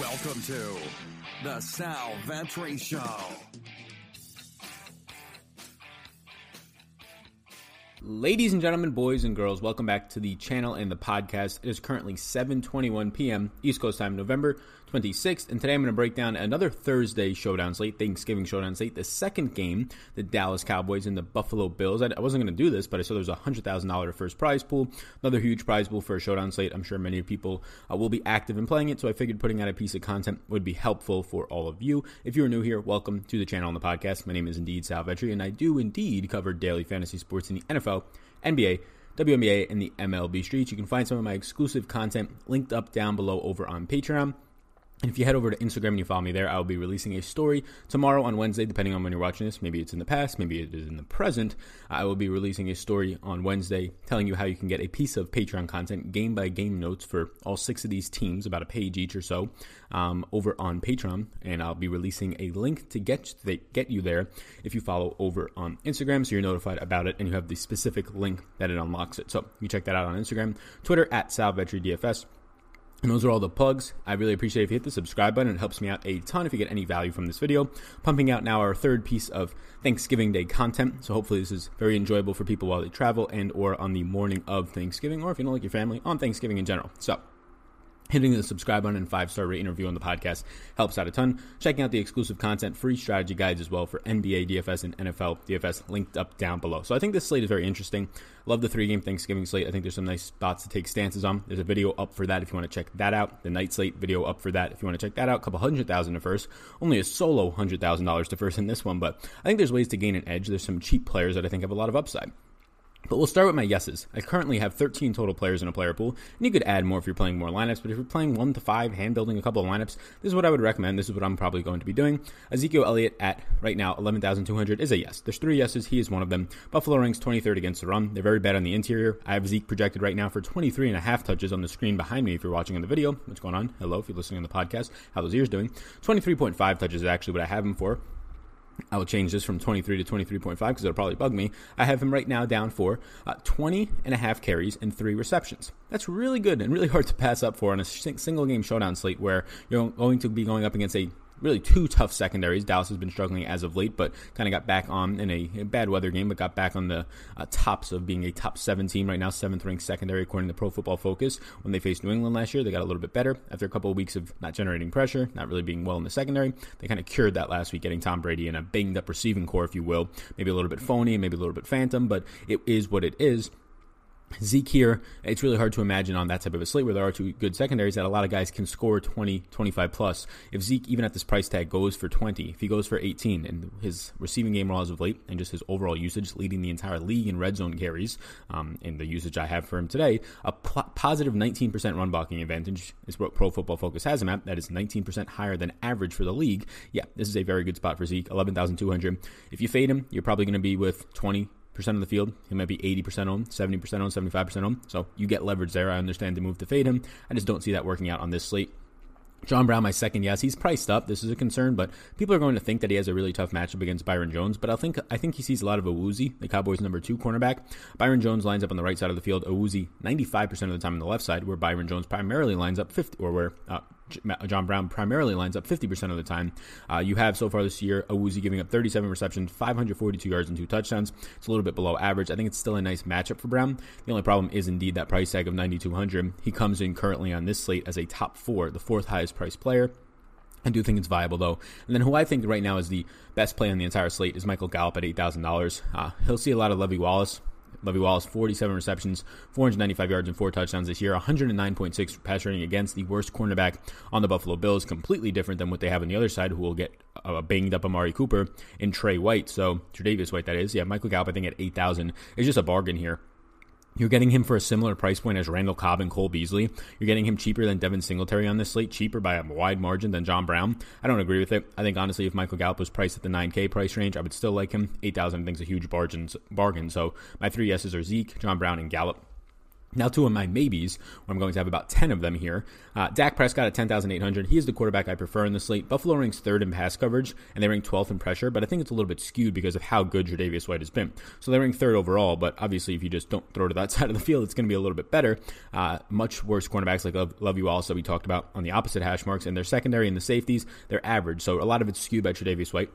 Welcome to the Sal Vetri Show. Ladies and gentlemen, boys and girls, welcome back to the channel and the podcast. It is currently 7:21 p.m. East Coast time, November 26th, and today I'm going to break down another Thursday showdown slate, Thanksgiving showdown slate, the second game, the Dallas Cowboys and the Buffalo Bills. I, wasn't going to do this, but I saw there's a hundred thousand dollar first prize pool, another huge prize pool for a showdown slate. I'm sure many people uh, will be active in playing it, so I figured putting out a piece of content would be helpful for all of you. If you're new here, welcome to the channel and the podcast. My name is indeed Sal Vetri, and I do indeed cover daily fantasy sports in the NFL, NBA. WNBA and the MLB streets. You can find some of my exclusive content linked up down below over on Patreon. And if you head over to Instagram and you follow me there, I will be releasing a story tomorrow on Wednesday, depending on when you're watching this. Maybe it's in the past, maybe it is in the present. I will be releasing a story on Wednesday telling you how you can get a piece of Patreon content, game by game notes for all six of these teams, about a page each or so, um, over on Patreon. And I'll be releasing a link to get get you there if you follow over on Instagram, so you're notified about it and you have the specific link that it unlocks it. So you check that out on Instagram, Twitter at SalVetriDFS. And those are all the plugs. I really appreciate if you hit the subscribe button. It helps me out a ton if you get any value from this video. Pumping out now our third piece of Thanksgiving Day content. So hopefully this is very enjoyable for people while they travel and or on the morning of Thanksgiving or if you don't like your family on Thanksgiving in general. So Hitting the subscribe button and five star rating review on the podcast helps out a ton. Checking out the exclusive content, free strategy guides as well for NBA, DFS, and NFL DFS linked up down below. So I think this slate is very interesting. Love the three game Thanksgiving slate. I think there's some nice spots to take stances on. There's a video up for that if you want to check that out. The night slate video up for that if you want to check that out. A couple hundred thousand to first. Only a solo hundred thousand dollars to first in this one, but I think there's ways to gain an edge. There's some cheap players that I think have a lot of upside. But we'll start with my yeses. I currently have 13 total players in a player pool, and you could add more if you're playing more lineups. But if you're playing one to five, hand building a couple of lineups, this is what I would recommend. This is what I'm probably going to be doing. Ezekiel Elliott at right now 11,200 is a yes. There's three yeses. He is one of them. Buffalo ranks 23rd against the run. They're very bad on the interior. I have Zeke projected right now for 23 and a half touches on the screen behind me. If you're watching on the video, what's going on? Hello. If you're listening on the podcast, how those ears doing? 23.5 touches is actually what I have him for. I will change this from 23 to 23.5 because it'll probably bug me. I have him right now down for uh, 20 and a half carries and three receptions. That's really good and really hard to pass up for on a single game showdown slate where you're going to be going up against a really two tough secondaries. Dallas has been struggling as of late, but kind of got back on in a, bad weather game, but got back on the uh, tops of being a top seven team right now, seventh ranked secondary according to Pro Football Focus. When they faced New England last year, they got a little bit better after a couple of weeks of not generating pressure, not really being well in the secondary. They kind of cured that last week, getting Tom Brady in a banged up receiving corps, if you will, maybe a little bit phony, maybe a little bit phantom, but it is what it is. Zeke here, it's really hard to imagine on that type of a slate where there are two good secondaries that a lot of guys can score 20, 25 plus. If Zeke, even at this price tag, goes for 20, if he goes for 18, and his receiving game as of late, and just his overall usage, leading the entire league in red zone carries, um, in the usage I have for him today, a positive 19% run blocking advantage is what Pro Football Focus has him at. That is 19% higher than average for the league. Yeah, this is a very good spot for Zeke, 11,200. If you fade him, you're probably going to be with 20, percent of the field. He might be 80% owned, 70% owned, 75% owned. So you get leverage there. I understand the move to fade him. I just don't see that working out on this slate. John Brown, my second yes, he's priced up. This is a concern, but people are going to think that he has a really tough matchup against Byron Jones. But I think I think he sees a lot of Awuzie, the Cowboys' number two cornerback. Byron Jones lines up on the right side of the field. Awuzie 95% of the time on the left side, where Byron Jones primarily lines up 50, or where uh, John Brown primarily lines up 50% of the time. Uh, you have so far this year Awuzie giving up 37 receptions, 542 yards, and two touchdowns. It's a little bit below average. I think it's still a nice matchup for Brown. The only problem is indeed that price tag of 9,200. He comes in currently on this slate as a top four, the fourth highest priced player. I do think it's viable though. And then who I think right now is the best play on the entire slate is Michael Gallup at eight thousand uh, dollars. He'll see a lot of Levi Wallace. Levi Wallace, 47 receptions, 495 yards, and four touchdowns this year. 109.6 pass rating against the worst cornerback on the Buffalo Bills. Completely different than what they have on the other side, who will get a banged up Amari Cooper and Trey White. So, Tre'Davious White, that is. Yeah, Michael Gallup, I think, at 8,000 is just a bargain here. You're getting him for a similar price point as Randall Cobb and Cole Beasley. You're getting him cheaper than Devin Singletary on this slate, cheaper by a wide margin than John Brown. I don't agree with it. I think honestly, if Michael Gallup was priced at the 9K price range, I would still like him. 8,000 I a huge bargain. Bargain. So my three yeses are Zeke, John Brown, and Gallup. Now, two of my maybes, where I'm going to have about 10 of them here. Uh, Dak Prescott at 10,800. He is the quarterback I prefer in the slate. Buffalo ranks third in pass coverage, and they rank 12th in pressure, but I think it's a little bit skewed because of how good Tre'Davious White has been. So they rank third overall, but obviously, if you just don't throw to that side of the field, it's going to be a little bit better. Uh, much worse cornerbacks like Love, Love You also we talked about on the opposite hash marks, and their secondary and the safeties, they're average. So a lot of it's skewed by Tre'Davious White.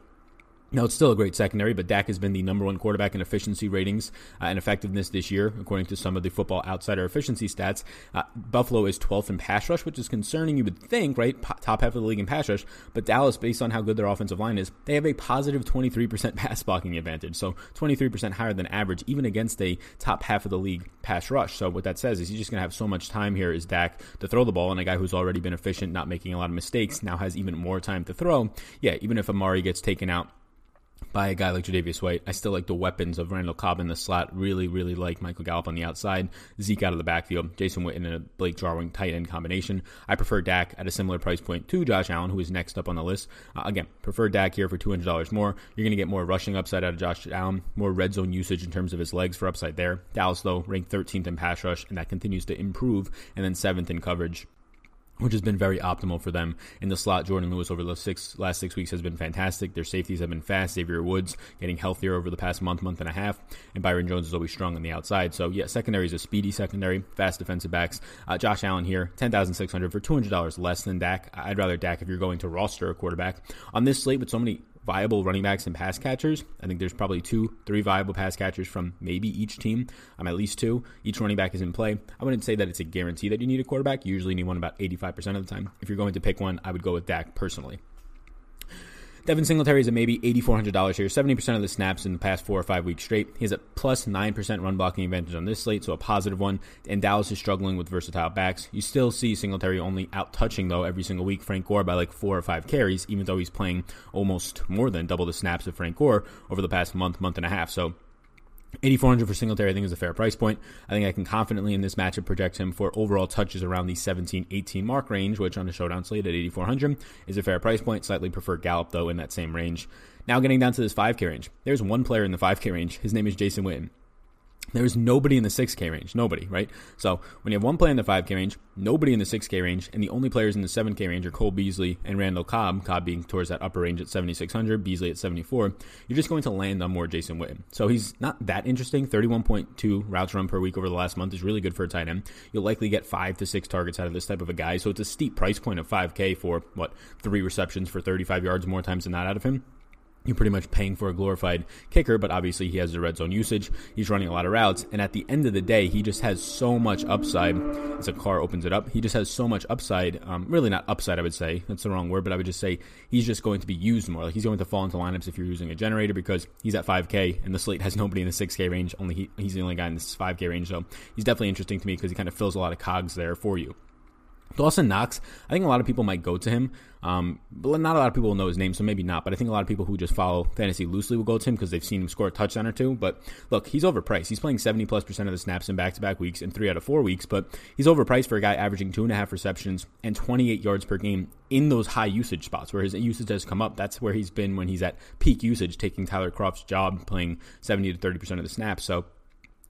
No, it's still a great secondary, but Dak has been the number one quarterback in efficiency ratings uh, and effectiveness this year, according to some of the Football Outsider efficiency stats. Uh, Buffalo is 12th in pass rush, which is concerning, you would think, right? Top half of the league in pass rush. But Dallas, based on how good their offensive line is, they have a positive 23% pass blocking advantage. So 23% higher than average, even against a top half of the league pass rush. So what that says is he's just going to have so much time here is Dak to throw the ball, and a guy who's already been efficient, not making a lot of mistakes, now has even more time to throw. Yeah, even if Amari gets taken out by a guy like Tre'Davious White. I still like the weapons of Randall Cobb in the slot. Really, really like Michael Gallup on the outside, Zeke out of the backfield, Jason Witten and a Blake Jarwin tight end combination. I prefer Dak at a similar price point to Josh Allen, who is next up on the list. Uh, again, prefer Dak here for $200 more. You're going to get more rushing upside out of Josh Allen, more red zone usage in terms of his legs for upside there. Dallas, though, ranked 13th in pass rush, and that continues to improve, and then 7th in coverage which has been very optimal for them in the slot. Jourdan Lewis over the six last six weeks has been fantastic. Their safeties have been fast. Xavier Woods getting healthier over the past month, month and a half, and Byron Jones is always strong on the outside. So yeah, secondary is a speedy secondary, fast defensive backs. Uh, Josh Allen here, ten thousand six hundred for two hundred dollars less than Dak. I'd rather Dak if you're going to roster a quarterback on this slate with so many viable running backs and pass catchers. I think there's probably two, three viable pass catchers from maybe each team. I'm at least two. Each running back is in play. I wouldn't say that it's a guarantee that you need a quarterback. You usually need one about 85% of the time. If you're going to pick one, I would go with Dak personally. Devin Singletary is at maybe $8,400 here, 70% of the snaps in the past four or five weeks straight. He has a plus 9% run blocking advantage on this slate, so a positive one. And Dallas is struggling with versatile backs. You still see Singletary only out touching, though, every single week Frank Gore by like four or five carries, even though he's playing almost more than double the snaps of Frank Gore over the past month, month and a half. So 8400 for Singletary, I think, is a fair price point. I think I can confidently in this matchup project him for overall touches around the 17 18 mark range, which on a showdown slate at 8400 is a fair price point. Slightly prefer Gallup, though, in that same range. Now getting down to this 5K range. There's one player in the 5K range. His name is Jason Witten. There's nobody in the 6K range. Nobody, right? So when you have one player in the 5K range, nobody in the 6K range, and the only players in the 7K range are Cole Beasley and Randall Cobb, Cobb being towards that upper range at 7,600, Beasley at 74, you're just going to land on more Jason Witten. So he's not that interesting. 31.2 routes run per week over the last month is really good for a tight end. You'll likely get five to six targets out of this type of a guy. So it's a steep price point of 5K for, what, three receptions for 35 yards more times than that out of him you're pretty much paying for a glorified kicker, but obviously he has the red zone usage. He's running a lot of routes, and at the end of the day, he just has so much upside. As a car opens it up, he just has so much upside. Um, really, not upside, I would say. That's the wrong word, but I would just say he's just going to be used more. Like he's going to fall into lineups if you're using a generator because he's at 5K, and the slate has nobody in the 6K range. Only he, he's the only guy in this 5K range, so he's definitely interesting to me because he kind of fills a lot of cogs there for you. Dawson Knox, I think a lot of people might go to him. Um, but not a lot of people will know his name, so maybe not. But I think a lot of people who just follow fantasy loosely will go to him because they've seen him score a touchdown or two. But look, he's overpriced. He's playing 70 plus percent of the snaps in back to back weeks and three out of four weeks, but he's overpriced for a guy averaging two and a half receptions and 28 yards per game in those high usage spots where his usage has come up. That's where he's been when he's at peak usage, taking Tyler Kroft's job, playing 70 to 30 percent of the snaps. So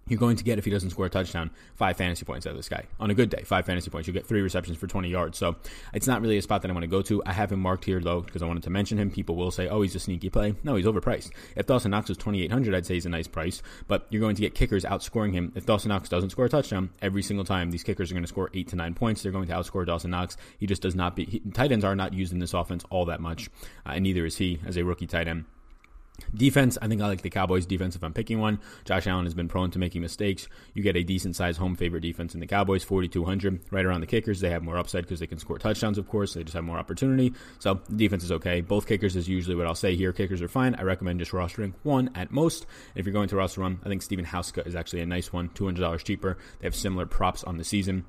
you're going to get, if he doesn't score a touchdown, five fantasy points out of this guy. On a good day, five fantasy points. You get three receptions for 20 yards. So it's not really a spot that I want to go to. I have him marked here, though, because I wanted to mention him. People will say, oh, he's a sneaky play. No, he's overpriced. If Dawson Knox was 2,800, I'd say he's a nice price. But you're going to get kickers outscoring him. If Dawson Knox doesn't score a touchdown, every single time these kickers are going to score eight to nine points. They're going to outscore Dawson Knox. He just does not be. He, tight ends are not used in this offense all that much, uh, and neither is he as a rookie tight end. Defense, I think I like the Cowboys defense if I'm picking one. Josh Allen has been prone to making mistakes. You get a decent sized home favorite defense in the Cowboys, 4,200. Right around the kickers, they have more upside because they can score touchdowns, of course. They just have more opportunity. So the defense is okay. Both kickers is usually what I'll say here. Kickers are fine. I recommend just rostering one at most. If you're going to roster one, I think Stephen Hauschka is actually a nice one, $200 cheaper. They have similar props on the season.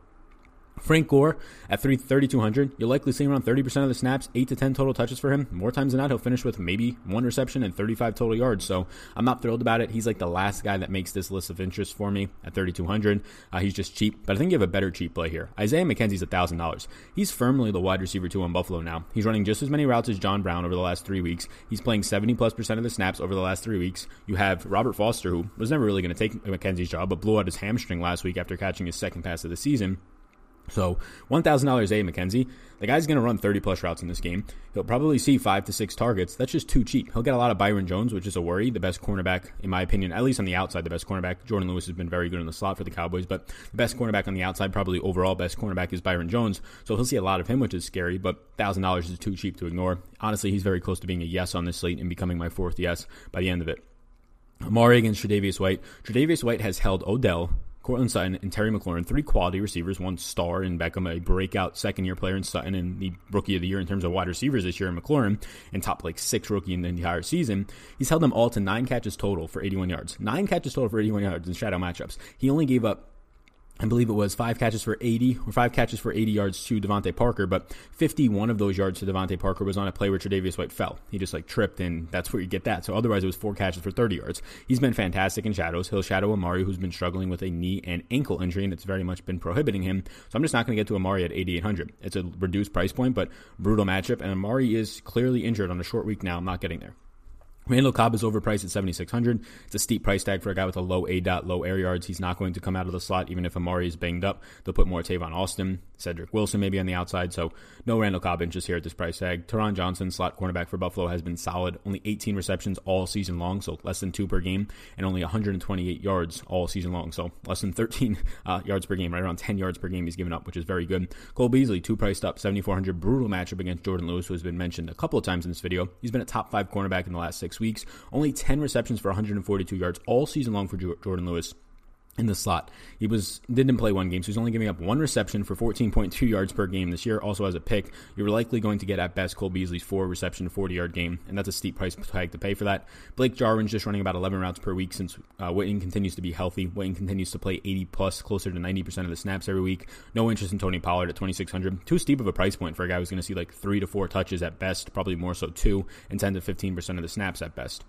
Frank Gore at 3,200. You'll likely see around 30% of the snaps, 8 to 10 total touches for him. More times than not, he'll finish with maybe one reception and 35 total yards. So I'm not thrilled about it. He's like the last guy that makes this list of interest for me at 3,200. Uh, he's just cheap, but I think you have a better cheap play here. Isaiah McKenzie's $1,000. He's firmly the wide receiver two on Buffalo now. He's running just as many routes as John Brown over the last three weeks. He's playing 70 plus percent of the snaps over the last three weeks. You have Robert Foster, who was never really going to take McKenzie's job, but blew out his hamstring last week after catching his second pass of the season. So one thousand dollars a McKenzie. The guy's going to run thirty plus routes in this game. He'll probably see five to six targets. That's just too cheap. He'll get a lot of Byron Jones, which is a worry. The best cornerback, in my opinion, at least on the outside, the best cornerback. Jourdan Lewis has been very good in the slot for the Cowboys, but the best cornerback on the outside, probably overall best cornerback, is Byron Jones. So he'll see a lot of him, which is scary. But thousand dollars is too cheap to ignore. Honestly, he's very close to being a yes on this slate and becoming my fourth yes by the end of it. Amari against Tre'Davious White. Tre'Davious White has held Odell Courtland Sutton and Terry McLaurin, three quality receivers, one star in Beckham, a breakout second year player in Sutton, and the rookie of the year in terms of wide receivers this year in McLaurin, and top like six rookie in the entire season. He's held them all to nine catches total for 81 yards. Nine catches total for 81 yards in shadow matchups. He only gave up I believe it was five catches for 80 or five catches for 80 yards to DeVante Parker, but 51 of those yards to DeVante Parker was on a play where Tre'Davious White fell. He just like tripped, and that's where you get that. So otherwise, it was four catches for 30 yards. He's been fantastic in shadows. He'll shadow Amari, who's been struggling with a knee and ankle injury, and it's very much been prohibiting him. So I'm just not going to get to Amari at 8,800. It's a reduced price point, but brutal matchup, and Amari is clearly injured on a short week now. I'm not getting there. Randall Cobb is overpriced at 7600 It's a steep price tag for a guy with a low aDOT, low air yards. He's not going to come out of the slot, even if Amari is banged up. They'll put more Tavon Austin, Cedric Wilson maybe on the outside. So no Randall Cobb interest here at this price tag. Taron Johnson, slot cornerback for Buffalo, has been solid. Only 18 receptions all season long, so less than two per game, and only 128 yards all season long. So less than 13 uh, yards per game, right around 10 yards per game he's given up, which is very good. Cole Beasley, two priced up, 7400 brutal matchup against Jourdan Lewis, who has been mentioned a couple of times in this video. He's been a top five cornerback in the last six weeks. Only 10 receptions for 142 yards all season long for Jourdan Lewis in the slot. He was didn't play one game, so he's only giving up one reception for 14.2 yards per game this year. Also has a pick. You're likely going to get at best Cole Beasley's four reception, 40 yard game, and that's a steep price tag to pay for that. Blake Jarwin's just running about 11 routes per week since uh, Witten continues to be healthy. Witten continues to play 80 plus, closer to 90% of the snaps every week. No interest in Tony Pollard at 2600. Too steep of a price point for a guy who's going to see like three to four touches at best, probably more so two, and 10 to 15% of the snaps at best.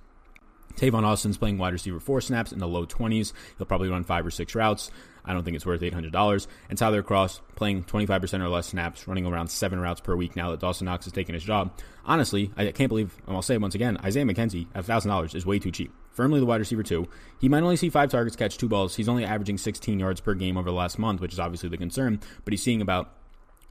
Tavon Austin's playing wide receiver four snaps in the low 20s. He'll probably run five or six routes. I don't think it's worth $800. And Tyler Kroft playing 25% or less snaps, running around seven routes per week now that Dawson Knox has taken his job. Honestly, I can't believe, and I'll say it once again, Isaiah McKenzie at $1,000 is way too cheap. Firmly the wide receiver two. He might only see five targets, catch two balls. He's only averaging 16 yards per game over the last month, which is obviously the concern, but he's seeing about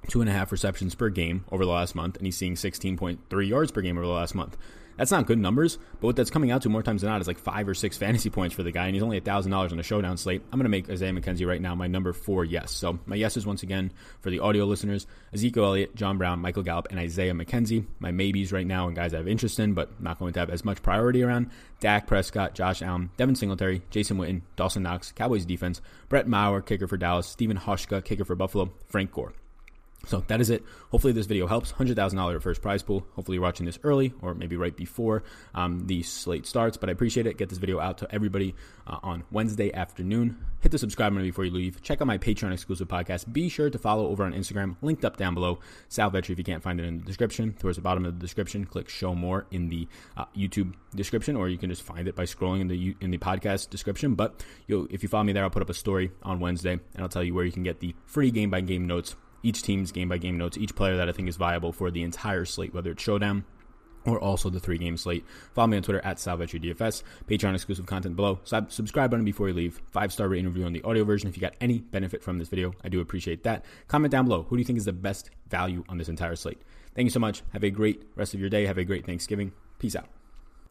two and a half receptions per game over the last month, and he's seeing 16.3 yards per game over the last month. That's not good numbers, but what that's coming out to more times than not is like five or six fantasy points for the guy, and he's only $1,000 on a showdown slate. I'm going to make Isaiah McKenzie right now my number four yes. So my yeses, once again, for the audio listeners Ezekiel Elliott, John Brown, Michael Gallup, and Isaiah McKenzie. My maybes right now, and guys I have interest in, but not going to have as much priority around Dak Prescott, Josh Allen, Devin Singletary, Jason Witten, Dawson Knox, Cowboys defense, Brett Maher, kicker for Dallas, Stephen Hauschka, kicker for Buffalo, Frank Gore. So that is it. Hopefully this video helps. $100,000 first prize pool. Hopefully you're watching this early or maybe right before um, the slate starts. But I appreciate it. Get this video out to everybody uh, on Wednesday afternoon. Hit the subscribe button before you leave. Check out my Patreon exclusive podcast. Be sure to follow over on Instagram, linked up down below. Sal Vetri, if you can't find it in the description. Towards the bottom of the description, click show more in the uh, YouTube description, or you can just find it by scrolling in the in the podcast description. But if you follow me there, I'll put up a story on Wednesday and I'll tell you where you can get the free game by game notes each team's game by game notes, each player that I think is viable for the entire slate, whether it's Showdown or also the three game slate. Follow me on Twitter at DFS. Patreon exclusive content below. Sub- subscribe button before you leave. Five star rate interview on the audio version. If you got any benefit from this video, I do appreciate that. Comment down below. Who do you think is the best value on this entire slate? Thank you so much. Have a great rest of your day. Have a great Thanksgiving. Peace out.